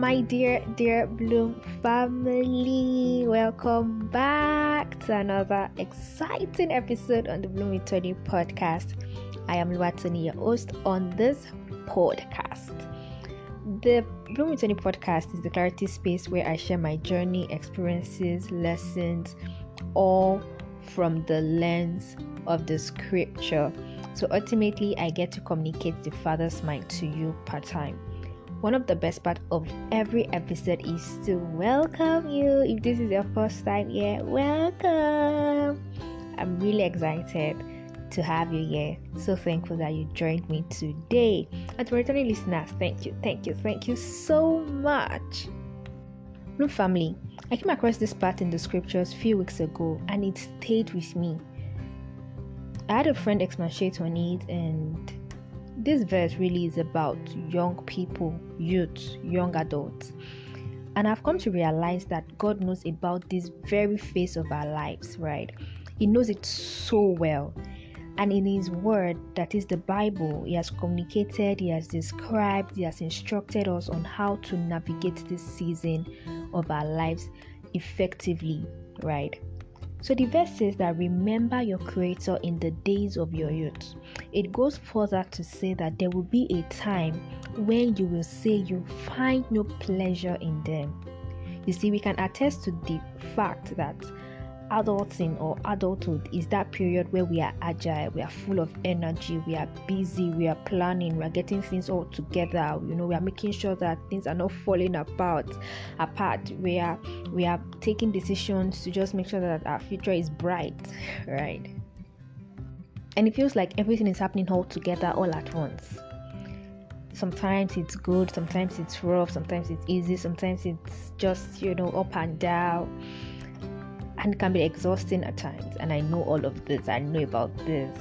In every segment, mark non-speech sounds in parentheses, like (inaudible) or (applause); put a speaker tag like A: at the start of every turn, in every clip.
A: my dear, dear Bloom family. Welcome back to another exciting episode on the Bloom with Toni podcast. I am Oluwatoni, your host on this podcast. The Bloom Toni podcast is the clarity space where I share my journey, experiences, lessons, all from the lens of the scripture. So ultimately, I get to communicate the Father's mind to you part time. One of the best part of every episode is to welcome you. If this is your first time here, welcome. I'm really excited to have you here. So thankful that you joined me today. And to returning listeners, thank you, thank you, thank you so much. Bloom family, I came across this part in the scriptures a few weeks ago and it stayed with me. I had a friend expatiate on it and this verse really is about young people, youth, young adults. And I've come to realize that God knows about this very phase of our lives, right? He knows it so well. And in His Word, that is the Bible, He has communicated, He has described, He has instructed us on how to navigate this season of our lives effectively, right? So the verse says that remember your Creator in the days of your youth. It goes further to say that there will be a time when you will say you find no pleasure in them. You see, we can attest to the fact that adulting or adulthood is that period where we are agile, we are full of energy, we are busy, we are planning, we are getting things all together. You know, we are making sure that things are not falling apart. Apart, we are we are taking decisions to just make sure that our future is bright, (laughs) right? And it feels like everything is happening all together all at once. Sometimes it's good, sometimes it's rough, sometimes it's easy, sometimes it's just you know up and down and can be exhausting at times. And I know all of this, I know about this.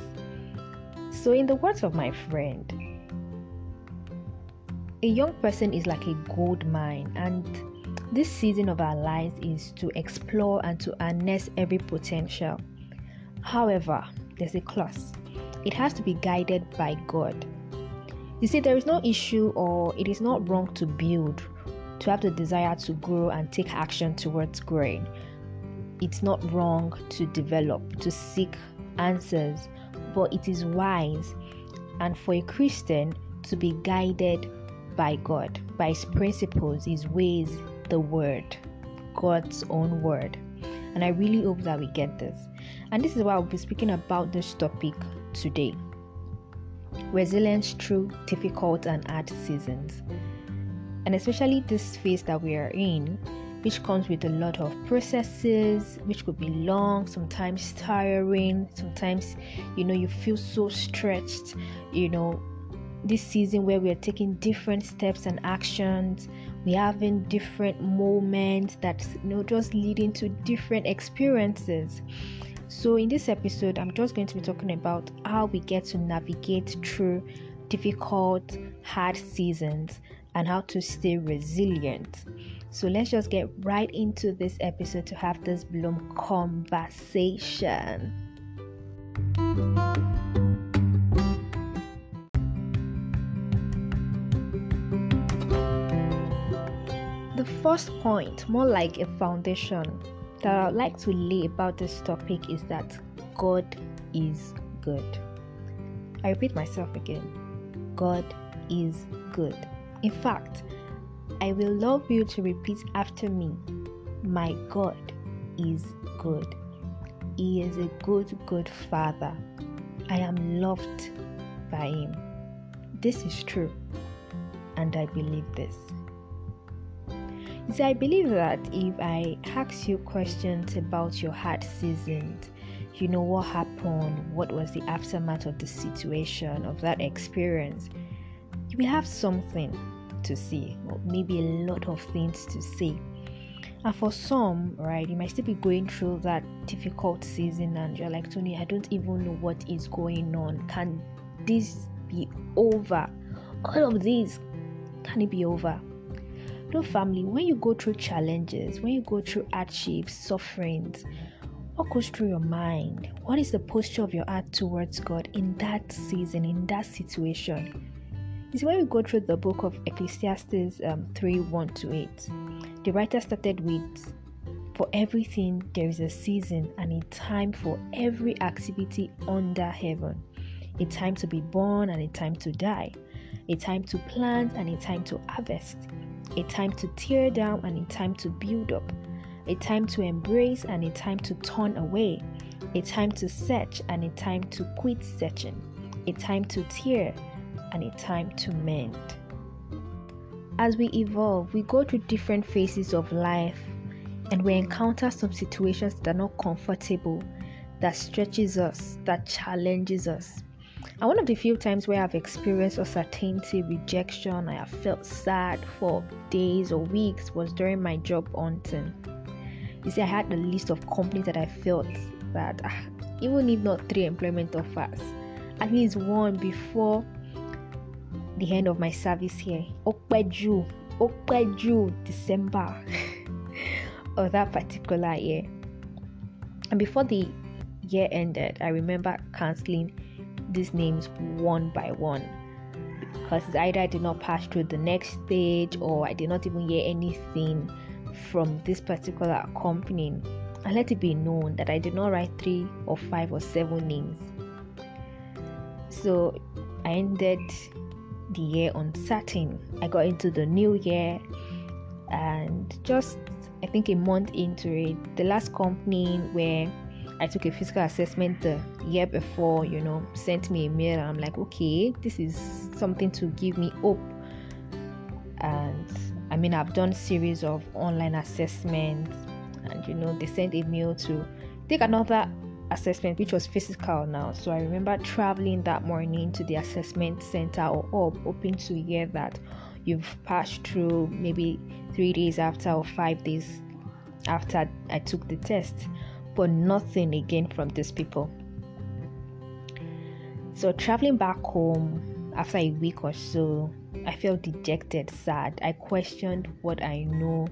A: So, in the words of my friend, a young person is like a gold mine, and this season of our lives is to explore and to harness every potential. However, there's a clause it has to be guided by God. You see, there is no issue or it is not wrong to build, to have the desire to grow and take action towards growing it's not wrong to develop, to seek answers, but it is wise and for a Christian to be guided by God, by His principles, His ways, the Word, God's own Word. And I really hope that we get this. And this is why I'll be speaking about this topic today resilience through difficult and hard seasons. And especially this phase that we are in, which comes with a lot of processes, which could be long, sometimes tiring, sometimes you know you feel so stretched, you know, this season where we are taking different steps and actions, we are having different moments that you know just leading to different experiences. So in this episode, I'm just going to be talking about how we get to navigate through difficult, hard seasons and how to stay resilient. So let's just get right into this episode to have this Bloom conversation. The first point, more like a foundation, that I'd like to lay about this topic is that God is good. I repeat myself again God is good. In fact, I will love you to repeat after me. My God is good. He is a good, good Father. I am loved by Him. This is true, and I believe this. You see, I believe that if I ask you questions about your heart seasons, you know what happened, what was the aftermath of the situation, of that experience, you will have something to say, or maybe a lot of things to say. And for some, right, you might still be going through that difficult season, and you're like, Toni, I don't even know what is going on. Can this be over? All of this, can it be over? No, family, when you go through challenges, when you go through hardships, sufferings, what goes through your mind? What is the posture of your heart towards God in that season, in that situation? See, when we go through the book of Ecclesiastes um, 3 1 to 8, the writer started with For everything there is a season and a time for every activity under heaven a time to be born and a time to die, a time to plant and a time to harvest, a time to tear down and a time to build up, a time to embrace and a time to turn away, a time to search and a time to quit searching, a time to tear and a time to mend. As we evolve, we go through different phases of life and we encounter some situations that are not comfortable, that stretches us, that challenges us. And one of the few times where I've experienced uncertainty, rejection, I have felt sad for days or weeks was during my job hunting. You see, I had a list of companies that I felt that ah, even if not three employment offers, at least one before the end of my service here. Okpeju, Okpeju, December (laughs) of that particular year. And before the year ended, I remember canceling these names one by one because either I did not pass through the next stage or I did not even hear anything from this particular company. And let it be known that I did not write three or five or seven names. So I ended the year uncertain. I got into the new year and just I think a month into it, the last company where I took a physical assessment the year before, you know, sent me a mail. I'm like, okay, this is something to give me hope. And I mean, I've done series of online assessments, and you know, they sent a mail to take another assessment, which was physical now. So I remember traveling that morning to the assessment center or hub, hoping to hear that you've passed through maybe three days after or five days after I took the test but nothing again from these people. So, traveling back home after a week or so, I felt dejected, sad. I questioned what I know.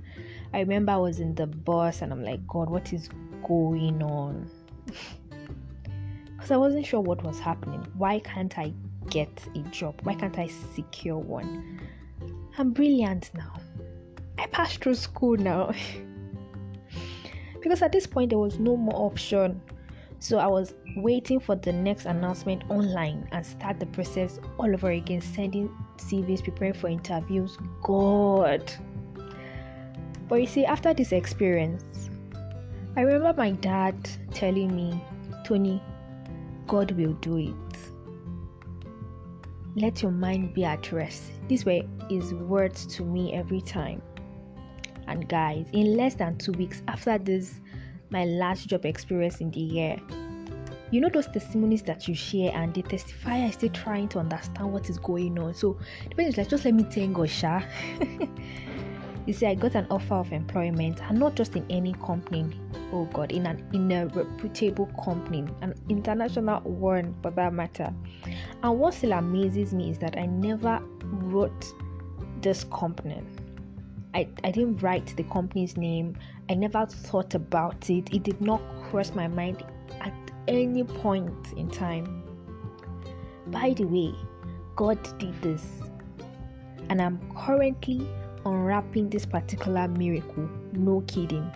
A: I remember I was in the bus and I'm like, God, what is going on? Because I wasn't sure what was happening. Why can't I get a job? Why can't I secure one? I'm brilliant now. I passed through school now. (laughs) because at this point there was no more option. So I was waiting for the next announcement online and start the process all over again, sending CVs, preparing for interviews. God. But you see, after this experience, I remember my dad telling me, Toni, God will do it. Let your mind be at rest. These were his words to me every time. And guys, in less than two weeks after this, my last job experience in the year, you know those testimonies that you share and they testify I still trying to understand what is going on. So the person is like, just let me tell you, Sha. (laughs) you see, I got an offer of employment and not just in any company. Oh God, in an in a reputable company, an international one for that matter. And what still amazes me is that I never wrote this company. I, I didn't write the company's name. I never thought about it. It did not cross my mind at any point in time. By the way, God did this. And I'm currently unwrapping this particular miracle. No kidding.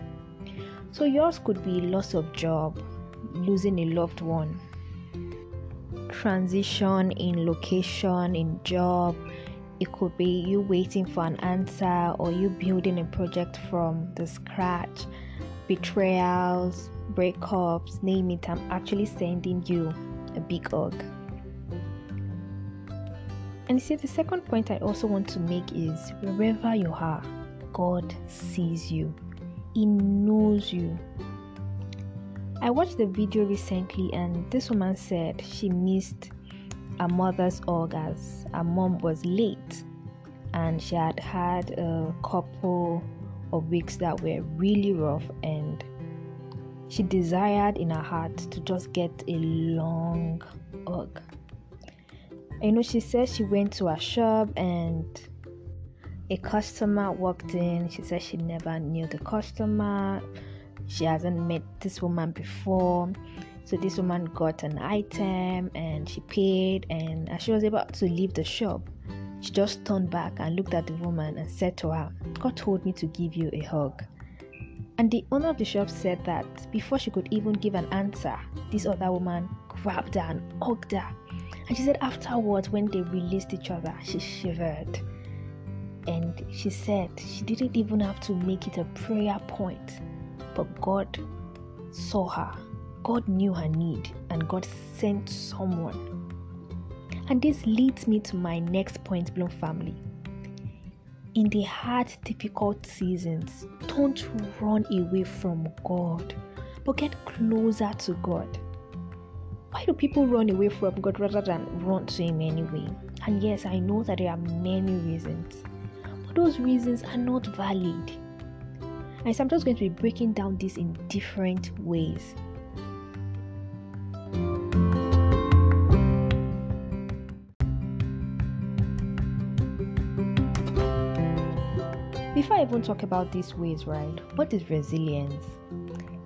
A: So yours could be loss of job, losing a loved one, transition in location, in job, it could be you waiting for an answer or you building a project from the scratch, betrayals, breakups, name it. I'm actually sending you a big hug. And see, the second point I also want to make is wherever you are, God sees you, He knows you. I watched the video recently, and this woman said she missed her mother's hug as her mom was late and she had had a couple of weeks that were really rough and she desired in her heart to just get a long hug. You know, she said she went to a shop and a customer walked in. She said she never knew the customer. She hasn't met this woman before. So this woman got an item and she paid and as she was about to leave the shop, She just turned back and looked at the woman and said to her, God told me to give you a hug. And the owner of the shop said that before she could even give an answer, this other woman grabbed her and hugged her. And she said afterwards, when they released each other, she shivered. And she said she didn't even have to make it a prayer point, but God saw her. God knew her need, and God sent someone and this leads me to my next point, Bloom family. In the hard, difficult seasons, don't run away from God, but get closer to God. Why do people run away from God rather than run to Him anyway? And yes, I know that there are many reasons, those reasons are not valid. And so I'm just going to be breaking down this in different ways. Before I even talk about these ways, right, what is resilience?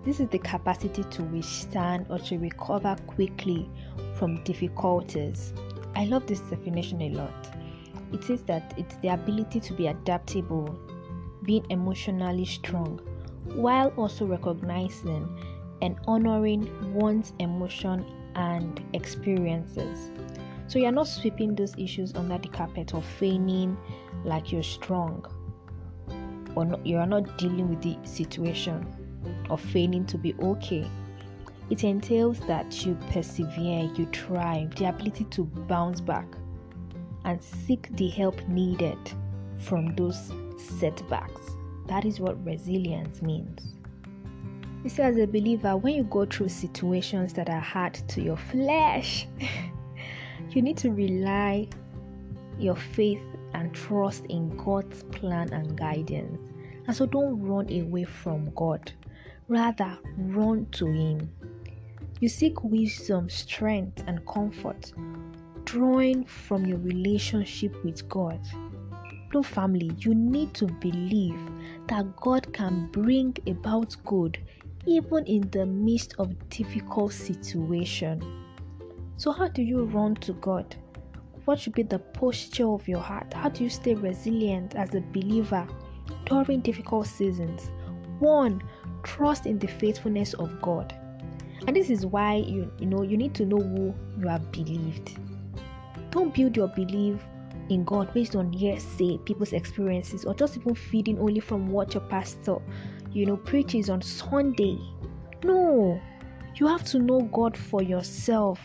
A: This is the capacity to withstand or to recover quickly from difficulties. I love this definition a lot. It says that it's the ability to be adaptable, being emotionally strong, while also recognizing and honoring one's emotion and experiences. So you're not sweeping those issues under the carpet or feigning like you're strong or not, you are not dealing with the situation or feigning to be okay. It entails that you persevere, you try, the ability to bounce back and seek the help needed from those setbacks. That is what resilience means. You see, as a believer, when you go through situations that are hard to your flesh, (laughs) you need to rely your faith and trust in God's plan and guidance. And so don't run away from God, rather, run to Him. You seek wisdom, strength, and comfort, drawing from your relationship with God. No family, you need to believe that God can bring about good even in the midst of difficult situation. So how do you run to God? What should be the posture of your heart? How do you stay resilient as a believer during difficult seasons? One, trust in the faithfulness of God. And this is why you you know you need to know who you have believed. Don't build your belief in God based on hearsay, people's experiences, or just even feeding only from what your pastor, you know, preaches on Sunday. No, you have to know God for yourself.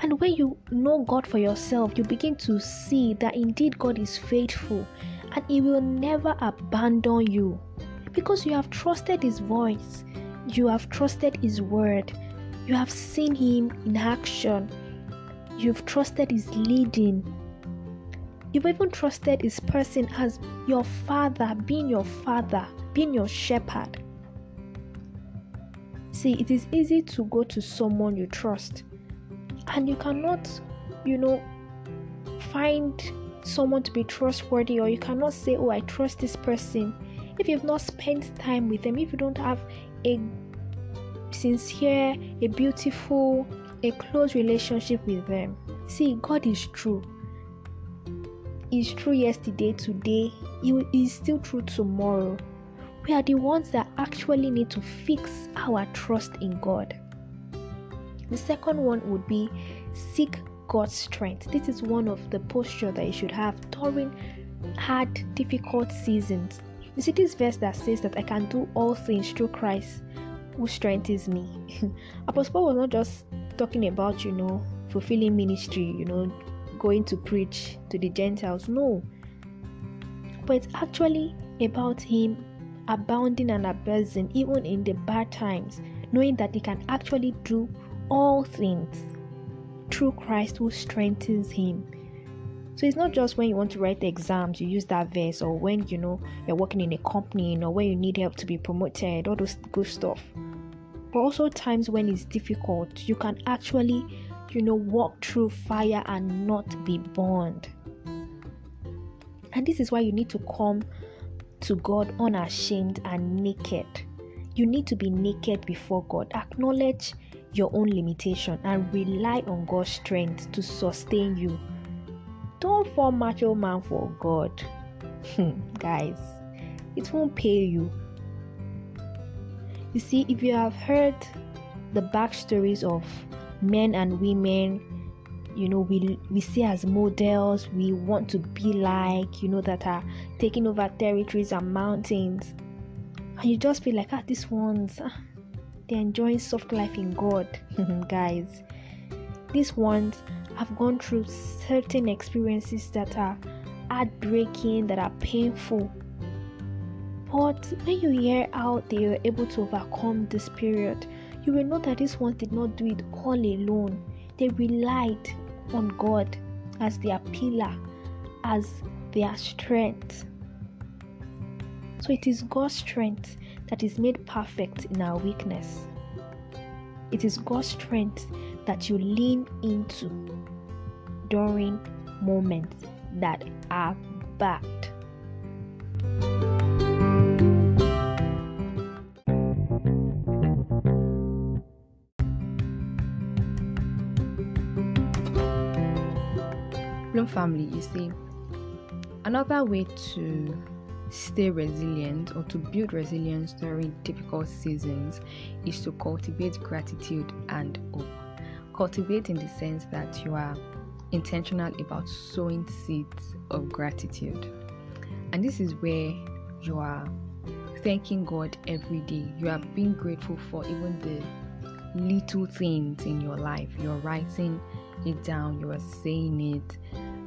A: And when you know God for yourself, you begin to see that indeed God is faithful and He will never abandon you because you have trusted His voice, you have trusted His word, you have seen Him in action, you've trusted His leading. You've even trusted His person as your father, being your father, being your shepherd. See, it is easy to go to someone you trust and you cannot, you know, find someone to be trustworthy, or you cannot say, Oh, I trust this person if you've not spent time with them, if you don't have a sincere, a beautiful, a close relationship with them. See, God is true. He's true yesterday, today, He is still true tomorrow. We are the ones that actually need to fix our trust in God. The second one would be seek God's strength. This is one of the posture that you should have during hard, difficult seasons. You see this verse that says that I can do all things through Christ who strengthens me. (laughs) Apostle Paul was not just talking about, you know, fulfilling ministry, you know, going to preach to the Gentiles. No. But it's actually about him abounding and abounding even in the bad times, knowing that he can actually do all things through Christ who strengthens him. So it's not just when you want to write the exams, you use that verse, or when you know you're working in a company, or when you need help to be promoted, all those good stuff. But also times when it's difficult, you can actually, you know, walk through fire and not be burned. And this is why you need to come to God unashamed and naked. You need to be naked before God. Acknowledge your own limitation and rely on God's strength to sustain you. don't fall macho man for God. Hmm, guys, it won't pay you. You see, if you have heard the backstories of men and women you know we we see as models we want to be like you know that are taking over territories and mountains. And you just feel like ah these ones ah, they're enjoying soft life in god (laughs) guys. These ones have gone through certain experiences that are heartbreaking that are painful but when you hear how they were able to overcome this period you will know that these ones did not do it all alone they relied on God as their pillar, as their strength. So it is God's strength that is made perfect in our weakness. It is God's strength that you lean into during moments that are bad.
B: Family, you see, another way to stay resilient or to build resilience during difficult seasons is to cultivate gratitude and hope. Cultivate in the sense that you are intentional about sowing seeds of gratitude. And this is where you are thanking God every day. You are being grateful for even the little things in your life. You're writing it down, you are saying it,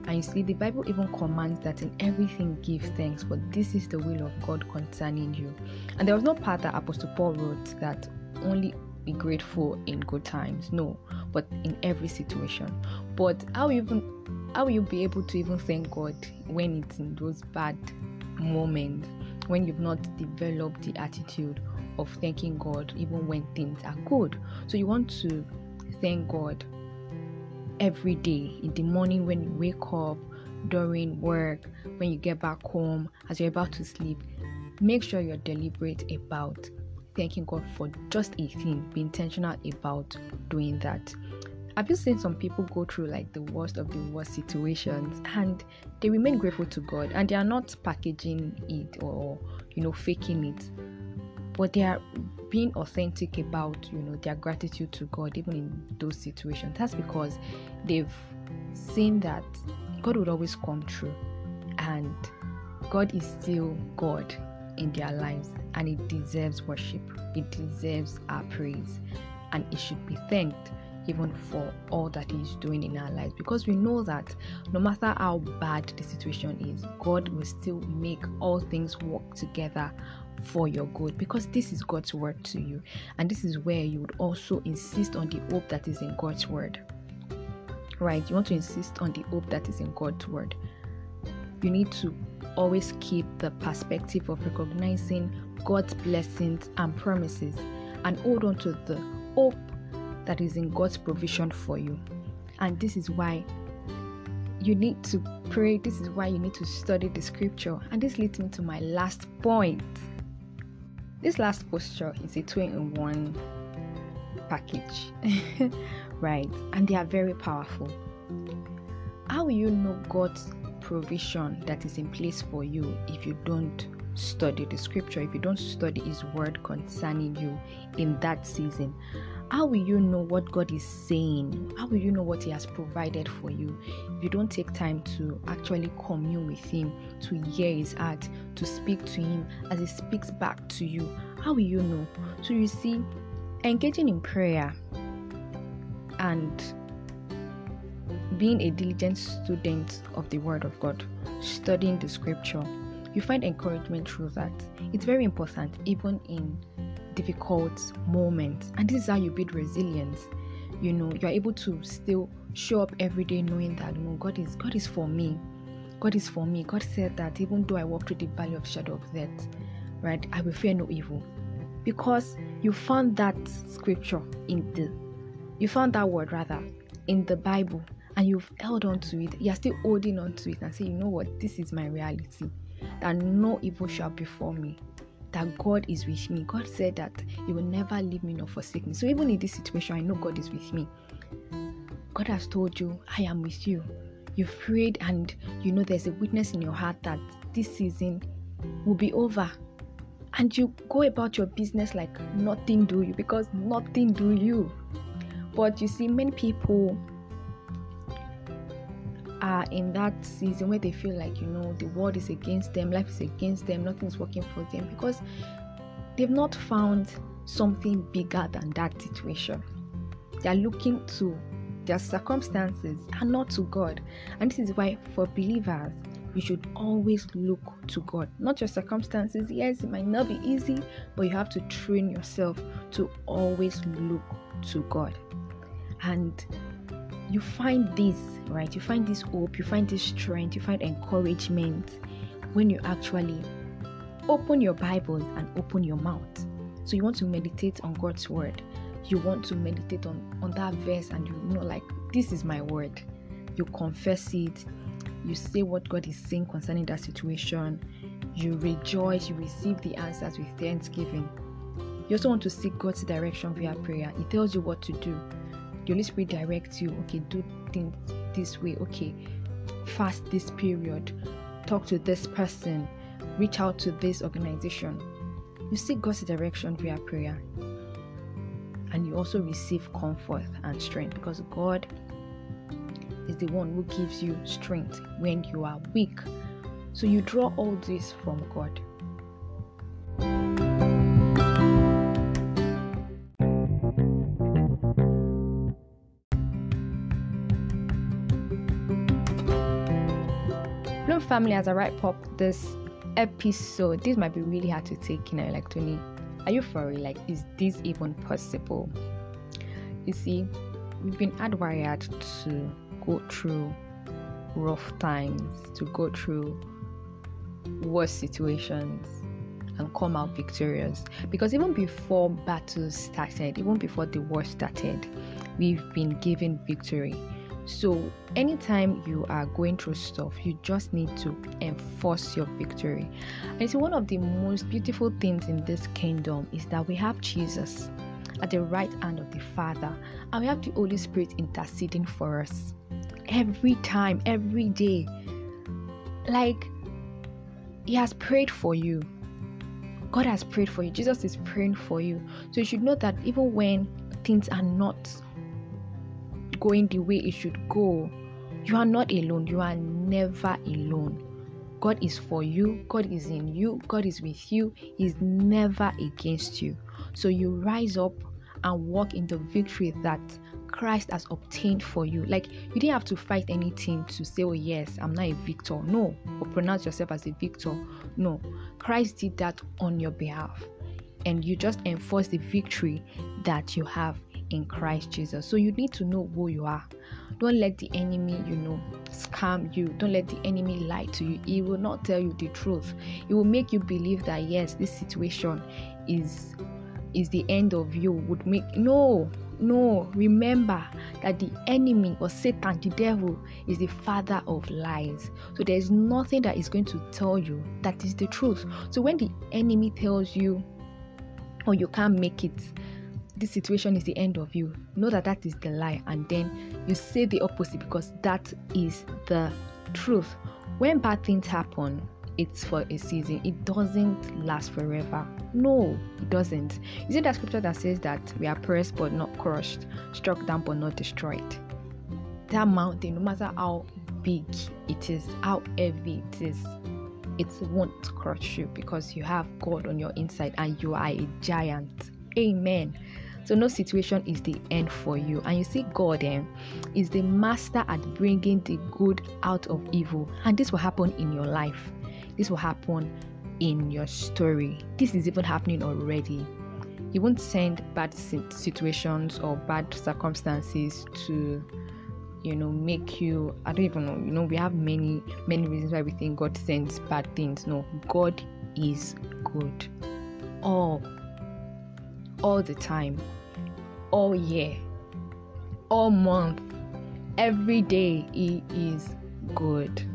B: and you see, the Bible even commands that in everything give thanks, but this is the will of God concerning you. And there was no part that Apostle Paul wrote that only be grateful in good times. No, but in every situation. But how even how will you be able to even thank God when it's in those bad moments when you've not developed the attitude of thanking God even when things are good? So you want to thank God every day in the morning when you wake up, during work, when you get back home, as you're about to sleep. Make sure you're deliberate about thanking God for just a thing. Be intentional about doing that. I've you seen some people go through like the worst of the worst situations and they remain grateful to God and they are not packaging it or you know faking it, but they are being authentic about you know their gratitude to God even in those situations. That's because they've seen that God would always come true and God is still God in their lives and it deserves worship. It deserves our praise and it should be thanked even for all that He's doing in our lives because we know that no matter how bad the situation is, God will still make all things work together for your good because this is God's word to you, and this is where you would also insist on the hope that is in God's word. Right? You want to insist on the hope that is in God's word. You need to always keep the perspective of recognizing God's blessings and promises and hold on to the hope that is in God's provision for you. And this is why you need to pray. This is why you need to study the scripture. And this leads me to my last point. This last posture is a two in one package, (laughs) right? And they are very powerful. How will you know God's provision that is in place for you if you don't study the scripture, if you don't study His word concerning you in that season? How will you know what God is saying? How will you know what He has provided for you if you don't take time to actually commune with Him, to hear His heart, to speak to Him as He speaks back to you? How will you know? So, you see, engaging in prayer and being a diligent student of the Word of God, studying the scripture, you find encouragement through that. It's very important, even in difficult moments. And this is how you build resilience. You know, you're able to still show up every day knowing that you know God is God is for me. God is for me. God said that even though I walk through the valley of shadow of death, right, I will fear no evil. Because you found that scripture in the you found that word rather in the Bible and you've held on to it, you're still holding on to it and say, you know what, this is my reality. That no evil shall befall me that God is with me. God said that He will never leave me nor forsake me. So even in this situation, I know God is with me. God has told you, I am with you. you've prayed and you know there's a witness in your heart that this season will be over and you go about your business like nothing do you because nothing do you but you see many people are in that season where they feel like you know the world is against them life is against them nothing is working for them because they've not found something bigger than that situation they're looking to their circumstances and not to god and this is why for believers you should always look to God. Not your circumstances. Yes, it might not be easy, but you have to train yourself to always look to God. And you find this, right? You find this hope, you find this strength, you find encouragement when you actually open your Bible and open your mouth. So you want to meditate on God's word. You want to meditate on, on that verse and you know like this is my word. You confess it, you say what God is saying concerning that situation, you rejoice, you receive the answers with thanksgiving. You also want to seek God's direction via prayer. He tells you what to do. The Holy Spirit directs you, okay, do things this way, okay, fast this period, talk to this person, reach out to this organization. You seek God's direction via prayer. And you also receive comfort and strength because God is the one who gives you strength when you are weak. So you draw all this from God. Family, as I wrap up this episode, this might be really hard to take, you know, like Toni. Are you for real? Like, is this even possible? You see, we've been hardwired to go through rough times, to go through worse situations and come out victorious. Because even before battles started, even before the war started, we've been given victory. So, anytime you are going through stuff, you just need to enforce your victory. And it's one of the most beautiful things in this kingdom is that we have Jesus at the right hand of the Father, and we have the Holy Spirit interceding for us every time, every day. Like, He has prayed for you. God has prayed for you. Jesus is praying for you. So you should know that even when things are not going the way it should go, you are not alone. You are never alone. God is for you. God is in you. God is with you. He's never against you. So you rise up and walk in the victory that Christ has obtained for you. Like you didn't have to fight anything to say, Oh, yes, I'm not a victor. No, or pronounce yourself as a victor. No, Christ did that on your behalf, and you just enforce the victory that you have in Christ Jesus. So you need to know who you are. Don't let the enemy, you know, scam you. Don't let the enemy lie to you. He will not tell you the truth. He will make you believe that yes, this situation is is the end of you would make no no, remember that the enemy or Satan, the devil, is the father of lies. So there's nothing that is going to tell you that is the truth. So when the enemy tells you, oh, you can't make it, this situation is the end of you, know that that is the lie, and then you say the opposite because that is the truth. When bad things happen, it's for a season. It doesn't last forever. No, it doesn't. Is it that scripture that says that we are pressed but not crushed, struck down but not destroyed? That mountain, no matter how big it is, how heavy it is, it won't crush you because you have God on your inside and you are a giant. Amen. So no situation is the end for you. And you see, God eh, is the master at bringing the good out of evil. And this will happen in your life. This will happen in your story. This is even happening already. He won't send bad situations or bad circumstances to you know make you i don't even know you know we have many many reasons why we think god sends bad things no god is good all all the time all year all month every day he is good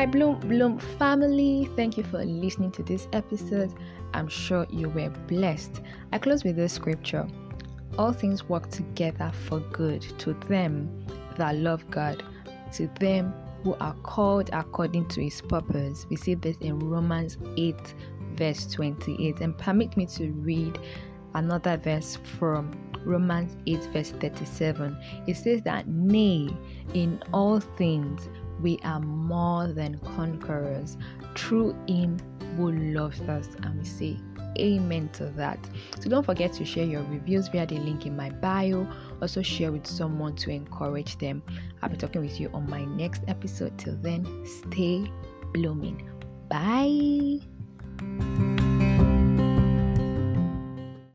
B: my Bloom Bloom family, thank you for listening to this episode. I'm sure you were blessed. I close with this scripture All things work together for good to them that love God, to them who are called according to his purpose. We see this in Romans 8, verse 28. And permit me to read another verse from Romans 8, verse 37. It says that, Nay, in all things we are more than conquerors through him who loves us. And we say, Amen to that. So don't forget to share your reviews via the link in my bio. Also, share with someone to encourage them. I'll be talking with you on my next episode. Till then, stay blooming. Bye.